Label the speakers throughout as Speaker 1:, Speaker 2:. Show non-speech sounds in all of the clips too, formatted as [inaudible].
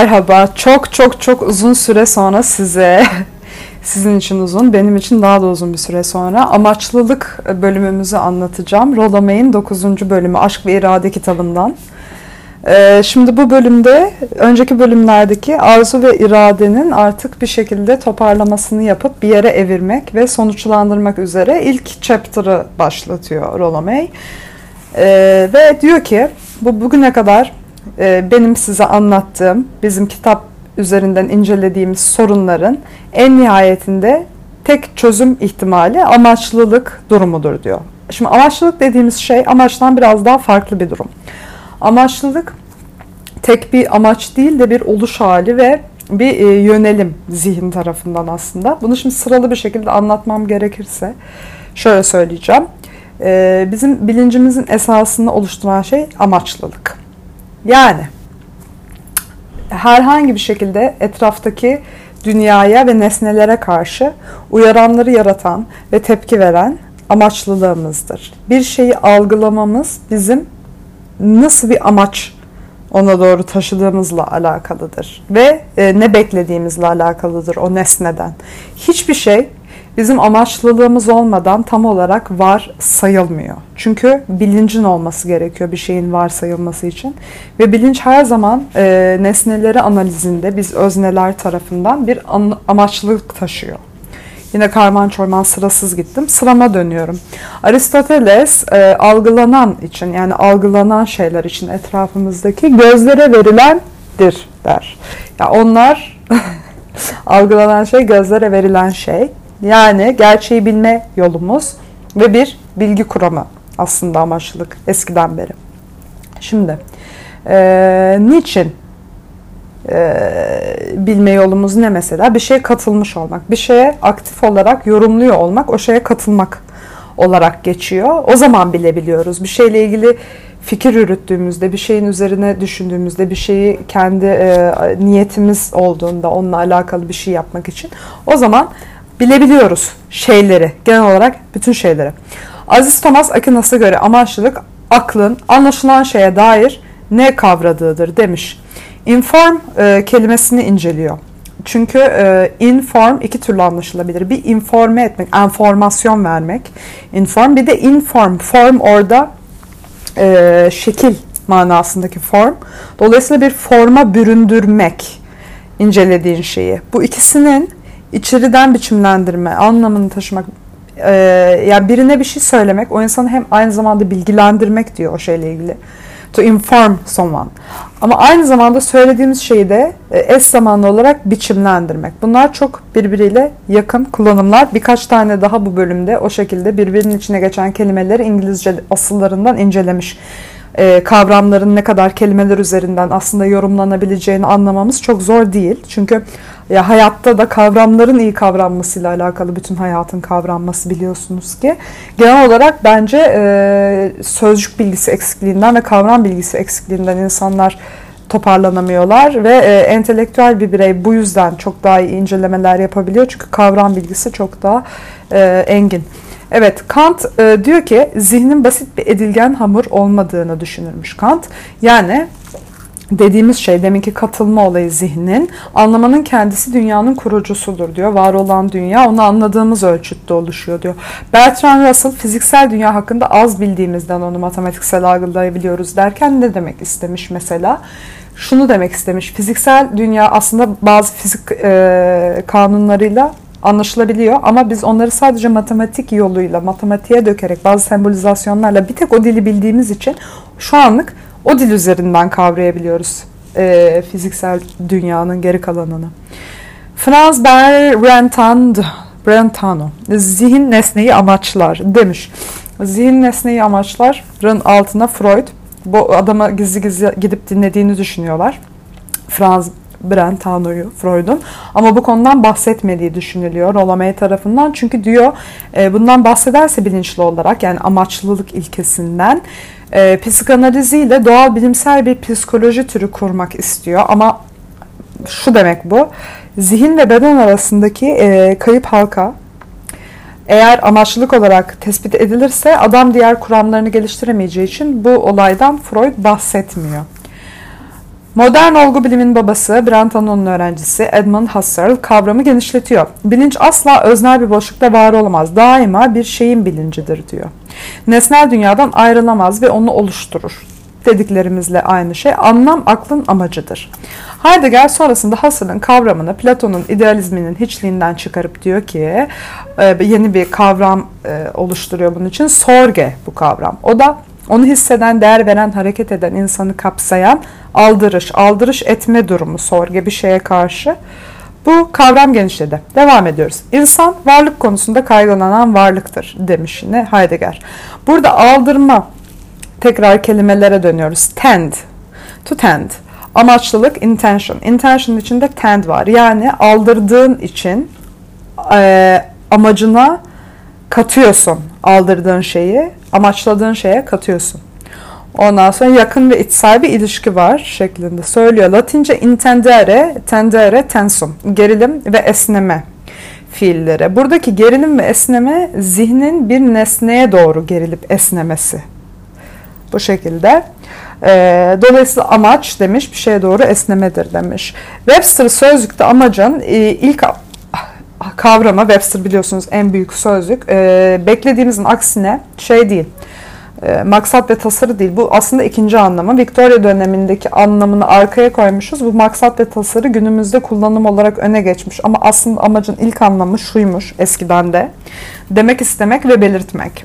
Speaker 1: Merhaba. Çok çok çok uzun süre sonra size, [laughs] sizin için uzun, benim için daha da uzun bir süre sonra amaçlılık bölümümüzü anlatacağım. Rollo May'in 9. bölümü Aşk ve İrade kitabından. Ee, şimdi bu bölümde önceki bölümlerdeki arzu ve iradenin artık bir şekilde toparlamasını yapıp bir yere evirmek ve sonuçlandırmak üzere ilk chapter'ı başlatıyor Rollo. Ee, ve diyor ki bu bugüne kadar e, benim size anlattığım bizim kitap üzerinden incelediğimiz sorunların en nihayetinde tek çözüm ihtimali amaçlılık durumudur diyor. Şimdi amaçlılık dediğimiz şey amaçtan biraz daha farklı bir durum. Amaçlılık tek bir amaç değil de bir oluş hali ve bir e, yönelim zihin tarafından aslında. Bunu şimdi sıralı bir şekilde anlatmam gerekirse şöyle söyleyeceğim. E, bizim bilincimizin esasını oluşturan şey amaçlılık. Yani herhangi bir şekilde etraftaki dünyaya ve nesnelere karşı uyaranları yaratan ve tepki veren amaçlılığımızdır. Bir şeyi algılamamız bizim nasıl bir amaç ona doğru taşıdığımızla alakalıdır ve e, ne beklediğimizle alakalıdır o nesneden. Hiçbir şey bizim amaçlılığımız olmadan tam olarak var sayılmıyor. Çünkü bilincin olması gerekiyor bir şeyin var sayılması için. Ve bilinç her zaman e, nesneleri analizinde biz özneler tarafından bir amaçlılık taşıyor. Yine karman çorman sırasız gittim. Sırama dönüyorum. Aristoteles e, algılanan için yani algılanan şeyler için etrafımızdaki gözlere verilendir der. Ya onlar [laughs] algılanan şey gözlere verilen şey. Yani gerçeği bilme yolumuz ve bir bilgi kuramı aslında amaçlılık eskiden beri. Şimdi e, niçin e, bilme yolumuz ne mesela? Bir şeye katılmış olmak, bir şeye aktif olarak yorumluyor olmak, o şeye katılmak olarak geçiyor. O zaman bilebiliyoruz. Bir şeyle ilgili fikir yürüttüğümüzde, bir şeyin üzerine düşündüğümüzde, bir şeyi kendi e, niyetimiz olduğunda onunla alakalı bir şey yapmak için o zaman bilebiliyoruz şeyleri, genel olarak bütün şeyleri. Aziz Thomas Aquinas'a göre amaçlılık aklın anlaşılan şeye dair ne kavradığıdır demiş. Inform e, kelimesini inceliyor. Çünkü e, inform iki türlü anlaşılabilir. Bir informe etmek, enformasyon vermek. Inform bir de inform. Form orada e, şekil manasındaki form. Dolayısıyla bir forma büründürmek incelediğin şeyi. Bu ikisinin içeriden biçimlendirme, anlamını taşımak, e, yani birine bir şey söylemek, o insanı hem aynı zamanda bilgilendirmek diyor o şeyle ilgili. To inform someone. Ama aynı zamanda söylediğimiz şeyi de e, eş zamanlı olarak biçimlendirmek. Bunlar çok birbiriyle yakın kullanımlar. Birkaç tane daha bu bölümde o şekilde birbirinin içine geçen kelimeleri İngilizce asıllarından incelemiş e, kavramların ne kadar kelimeler üzerinden aslında yorumlanabileceğini anlamamız çok zor değil. Çünkü ya hayatta da kavramların iyi kavranmasıyla alakalı bütün hayatın kavranması biliyorsunuz ki. Genel olarak bence e, sözcük bilgisi eksikliğinden ve kavram bilgisi eksikliğinden insanlar toparlanamıyorlar ve e, entelektüel bir birey bu yüzden çok daha iyi incelemeler yapabiliyor. Çünkü kavram bilgisi çok daha e, engin. Evet Kant e, diyor ki zihnin basit bir edilgen hamur olmadığını düşünürmüş Kant. Yani dediğimiz şey deminki katılma olayı zihnin anlamanın kendisi dünyanın kurucusudur diyor. Var olan dünya onu anladığımız ölçütte oluşuyor diyor. Bertrand Russell fiziksel dünya hakkında az bildiğimizden onu matematiksel algılayabiliyoruz derken ne demek istemiş mesela? Şunu demek istemiş. Fiziksel dünya aslında bazı fizik e, kanunlarıyla anlaşılabiliyor ama biz onları sadece matematik yoluyla, matematiğe dökerek bazı sembolizasyonlarla bir tek o dili bildiğimiz için şu anlık o dil üzerinden kavrayabiliyoruz e, fiziksel dünyanın geri kalanını. Franz Brentano, Brentano zihin nesneyi amaçlar demiş. Zihin nesneyi amaçların altına Freud bu adama gizli gizli gidip dinlediğini düşünüyorlar. Franz Brentano'yu, Freud'un. Ama bu konudan bahsetmediği düşünülüyor Rolomey tarafından. Çünkü diyor e, bundan bahsederse bilinçli olarak yani amaçlılık ilkesinden e, psikanaliziyle doğal bilimsel bir psikoloji türü kurmak istiyor. Ama şu demek bu, zihin ve beden arasındaki e, kayıp halka eğer amaçlılık olarak tespit edilirse adam diğer kuramlarını geliştiremeyeceği için bu olaydan Freud bahsetmiyor. Modern olgu bilimin babası, Brentano'nun öğrencisi Edmund Husserl kavramı genişletiyor. Bilinç asla öznel bir boşlukta var olamaz. Daima bir şeyin bilincidir diyor. Nesnel dünyadan ayrılamaz ve onu oluşturur. Dediklerimizle aynı şey. Anlam aklın amacıdır. Heidegger sonrasında Husserl'ın kavramını Platon'un idealizminin hiçliğinden çıkarıp diyor ki e, yeni bir kavram e, oluşturuyor bunun için. Sorge bu kavram. O da onu hisseden, değer veren, hareket eden insanı kapsayan aldırış, aldırış etme durumu sorge bir şeye karşı. Bu kavram genişledi. Devam ediyoruz. İnsan varlık konusunda kaygılanan varlıktır demiş yine Heidegger. Burada aldırma tekrar kelimelere dönüyoruz. Tend, to tend. Amaçlılık, intention. Intention'ın içinde tend var. Yani aldırdığın için e, amacına katıyorsun aldırdığın şeyi, amaçladığın şeye katıyorsun. Ondan sonra yakın ve içsel bir ilişki var şeklinde söylüyor. Latince intendere, tendere, tensum. Gerilim ve esneme fiilleri. Buradaki gerilim ve esneme zihnin bir nesneye doğru gerilip esnemesi. Bu şekilde. Ee, dolayısıyla amaç demiş bir şeye doğru esnemedir demiş. Webster sözlükte amacın e, ilk kavrama Webster biliyorsunuz en büyük sözlük. E, beklediğimizin aksine şey değil e, maksat ve tasarı değil. Bu aslında ikinci anlamı. Victoria dönemindeki anlamını arkaya koymuşuz. Bu maksat ve tasarı günümüzde kullanım olarak öne geçmiş. Ama aslında amacın ilk anlamı şuymuş eskiden de. Demek istemek ve belirtmek.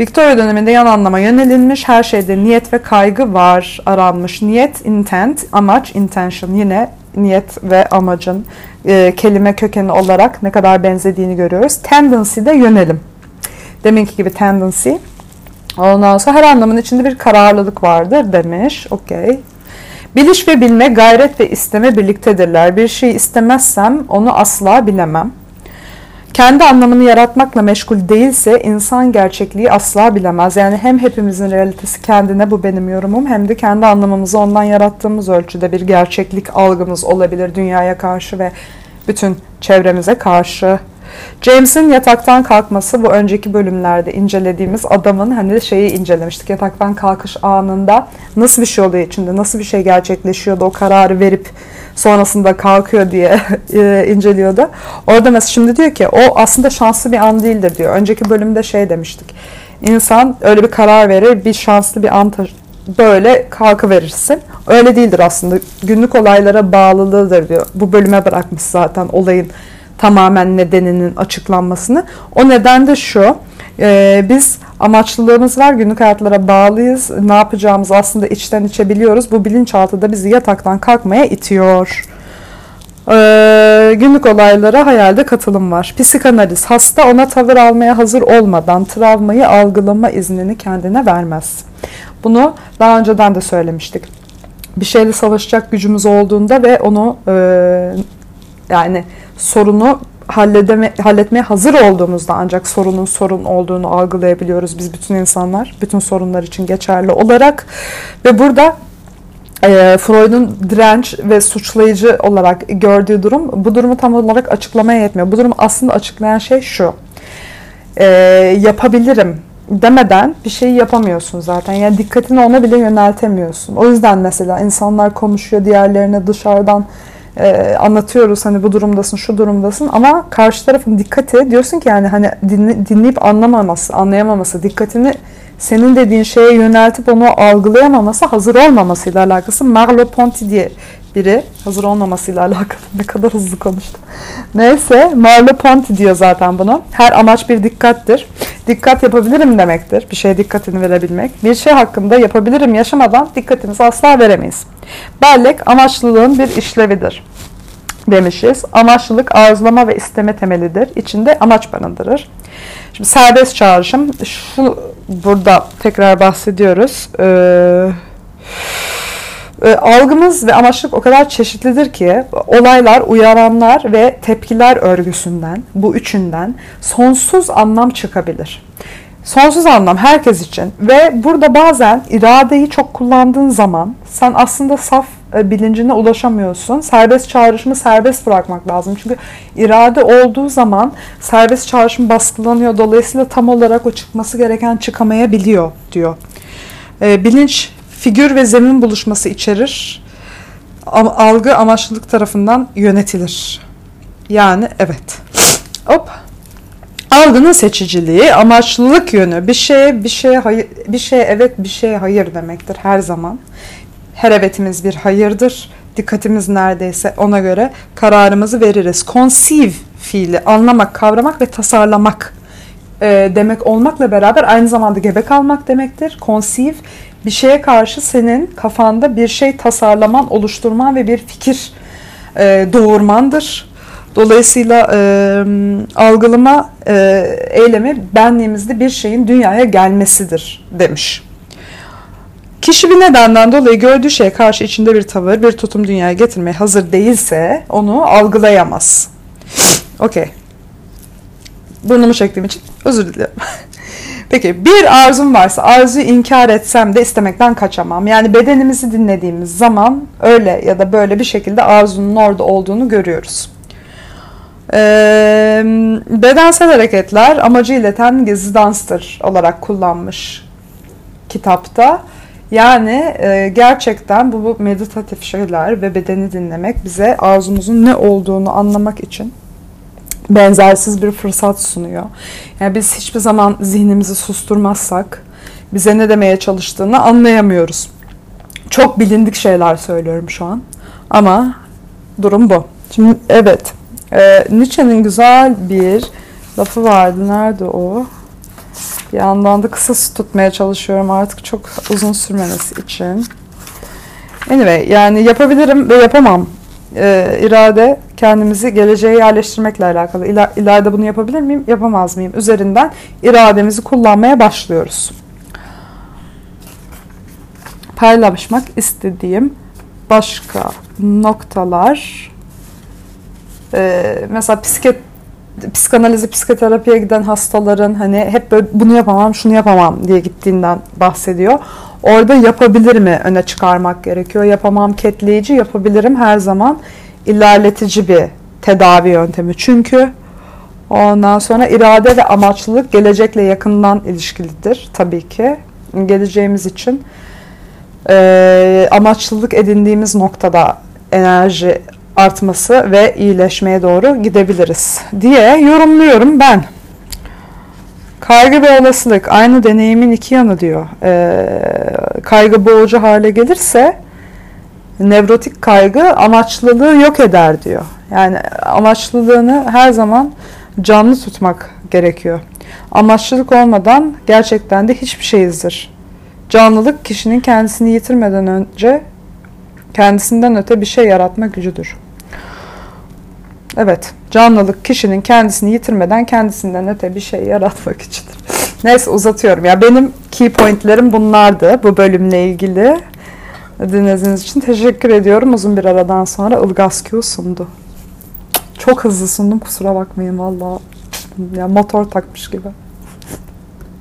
Speaker 1: Victoria döneminde yan anlama yönelinmiş. Her şeyde niyet ve kaygı var aranmış. Niyet, intent, amaç, intention. Yine niyet ve amacın e, kelime kökeni olarak ne kadar benzediğini görüyoruz. Tendency de yönelim. Deminki gibi tendency Ondan sonra her anlamın içinde bir kararlılık vardır demiş. Okey. Biliş ve bilme, gayret ve isteme birliktedirler. Bir şey istemezsem onu asla bilemem. Kendi anlamını yaratmakla meşgul değilse insan gerçekliği asla bilemez. Yani hem hepimizin realitesi kendine bu benim yorumum hem de kendi anlamımızı ondan yarattığımız ölçüde bir gerçeklik algımız olabilir dünyaya karşı ve bütün çevremize karşı. James'in yataktan kalkması bu önceki bölümlerde incelediğimiz adamın hani şeyi incelemiştik. Yataktan kalkış anında nasıl bir şey oluyor içinde, nasıl bir şey gerçekleşiyordu o kararı verip sonrasında kalkıyor diye [laughs] e, inceliyordu. Orada mesela şimdi diyor ki o aslında şanslı bir an değildir diyor. Önceki bölümde şey demiştik. İnsan öyle bir karar verir, bir şanslı bir an böyle kalkı verirsin. Öyle değildir aslında. Günlük olaylara bağlılığıdır diyor. Bu bölüme bırakmış zaten olayın tamamen nedeninin açıklanmasını. O neden de şu, e, biz amaçlılığımız var, günlük hayatlara bağlıyız, ne yapacağımızı aslında içten içe biliyoruz. Bu bilinçaltı da bizi yataktan kalkmaya itiyor. Ee, günlük olaylara hayalde katılım var. Psikanaliz. Hasta ona tavır almaya hazır olmadan travmayı algılama iznini kendine vermez. Bunu daha önceden de söylemiştik. Bir şeyle savaşacak gücümüz olduğunda ve onu e, yani sorunu halledeme, halletmeye hazır olduğumuzda ancak sorunun sorun olduğunu algılayabiliyoruz biz bütün insanlar. Bütün sorunlar için geçerli olarak. Ve burada e, Freud'un direnç ve suçlayıcı olarak gördüğü durum bu durumu tam olarak açıklamaya yetmiyor. Bu durumu aslında açıklayan şey şu. E, yapabilirim demeden bir şeyi yapamıyorsun zaten. Yani dikkatini ona bile yöneltemiyorsun. O yüzden mesela insanlar konuşuyor diğerlerine dışarıdan e, anlatıyoruz hani bu durumdasın, şu durumdasın ama karşı tarafın dikkati diyorsun ki yani hani dinle, dinleyip anlamaması, anlayamaması, dikkatini senin dediğin şeye yöneltip onu algılayamaması, hazır olmamasıyla alakası. Merleau-Ponty diye biri hazır olmamasıyla alakalı. Ne kadar hızlı konuştum. Neyse Merleau-Ponty diyor zaten bunu. Her amaç bir dikkattir. Dikkat yapabilirim demektir. Bir şeye dikkatini verebilmek. Bir şey hakkında yapabilirim yaşamadan dikkatimizi asla veremeyiz. Bellek amaçlılığın bir işlevidir demişiz. Amaçlılık arzulama ve isteme temelidir. İçinde amaç barındırır. Şimdi serbest çağrışım. Şu burada tekrar bahsediyoruz. Ee, e, algımız ve amaçlık o kadar çeşitlidir ki olaylar, uyaranlar ve tepkiler örgüsünden, bu üçünden sonsuz anlam çıkabilir. Sonsuz anlam herkes için ve burada bazen iradeyi çok kullandığın zaman sen aslında saf e, bilincine ulaşamıyorsun. Serbest çağrışımı serbest bırakmak lazım. Çünkü irade olduğu zaman serbest çağrışım baskılanıyor. Dolayısıyla tam olarak o çıkması gereken çıkamayabiliyor diyor. E, bilinç figür ve zemin buluşması içerir. algı amaçlılık tarafından yönetilir. Yani evet. Hop. Algının seçiciliği, amaçlılık yönü bir şeye bir şeye hayır, bir şeye evet bir şeye hayır demektir her zaman. Her evetimiz bir hayırdır. Dikkatimiz neredeyse ona göre kararımızı veririz. Conceive fiili anlamak, kavramak ve tasarlamak e, demek olmakla beraber aynı zamanda gebe kalmak demektir. Conceive bir şeye karşı senin kafanda bir şey tasarlaman, oluşturman ve bir fikir e, doğurmandır. Dolayısıyla e, algılama e, eylemi benliğimizde bir şeyin dünyaya gelmesidir demiş. Kişi bir nedenden dolayı gördüğü şeye karşı içinde bir tavır, bir tutum dünyaya getirmeye hazır değilse onu algılayamaz. Okey. Burnumu çektiğim için özür dilerim. [laughs] Peki bir arzum varsa arzuyu inkar etsem de istemekten kaçamam. Yani bedenimizi dinlediğimiz zaman öyle ya da böyle bir şekilde arzunun orada olduğunu görüyoruz. Bedensel hareketler amacı ileten gizli danstır olarak kullanmış kitapta. Yani e, gerçekten bu, bu meditatif şeyler ve bedeni dinlemek bize arzumuzun ne olduğunu anlamak için benzersiz bir fırsat sunuyor. Yani biz hiçbir zaman zihnimizi susturmazsak bize ne demeye çalıştığını anlayamıyoruz. Çok bilindik şeyler söylüyorum şu an. Ama durum bu. Şimdi evet. E, Nietzsche'nin güzel bir lafı vardı. Nerede o? Bir yandan da kısa tutmaya çalışıyorum artık çok uzun sürmemesi için. Anyway yani yapabilirim ve yapamam. Ee, irade kendimizi geleceğe yerleştirmekle alakalı. İler, ileride bunu yapabilir miyim, yapamaz mıyım? Üzerinden irademizi kullanmaya başlıyoruz. Paylaşmak istediğim başka noktalar ee, mesela psiket psikanalizi, psikoterapiye giden hastaların hani hep böyle bunu yapamam, şunu yapamam diye gittiğinden bahsediyor. Orada yapabilir mi öne çıkarmak gerekiyor. Yapamam ketleyici, yapabilirim her zaman ilerletici bir tedavi yöntemi. Çünkü ondan sonra irade ve amaçlılık gelecekle yakından ilişkilidir tabii ki. Geleceğimiz için e, amaçlılık edindiğimiz noktada enerji artması ve iyileşmeye doğru gidebiliriz diye yorumluyorum ben. Kaygı ve olasılık aynı deneyimin iki yanı diyor. Ee, kaygı boğucu hale gelirse nevrotik kaygı amaçlılığı yok eder diyor. Yani amaçlılığını her zaman canlı tutmak gerekiyor. Amaçlılık olmadan gerçekten de hiçbir şeyizdir. Canlılık kişinin kendisini yitirmeden önce kendisinden öte bir şey yaratma gücüdür. Evet, canlılık kişinin kendisini yitirmeden kendisinden öte bir şey yaratmak içindir. [laughs] Neyse uzatıyorum. Ya benim key pointlerim bunlardı bu bölümle ilgili. Dinlediğiniz için teşekkür ediyorum. Uzun bir aradan sonra Ilgaz Q sundu. Çok hızlı sundum kusura bakmayın valla. Ya motor takmış gibi.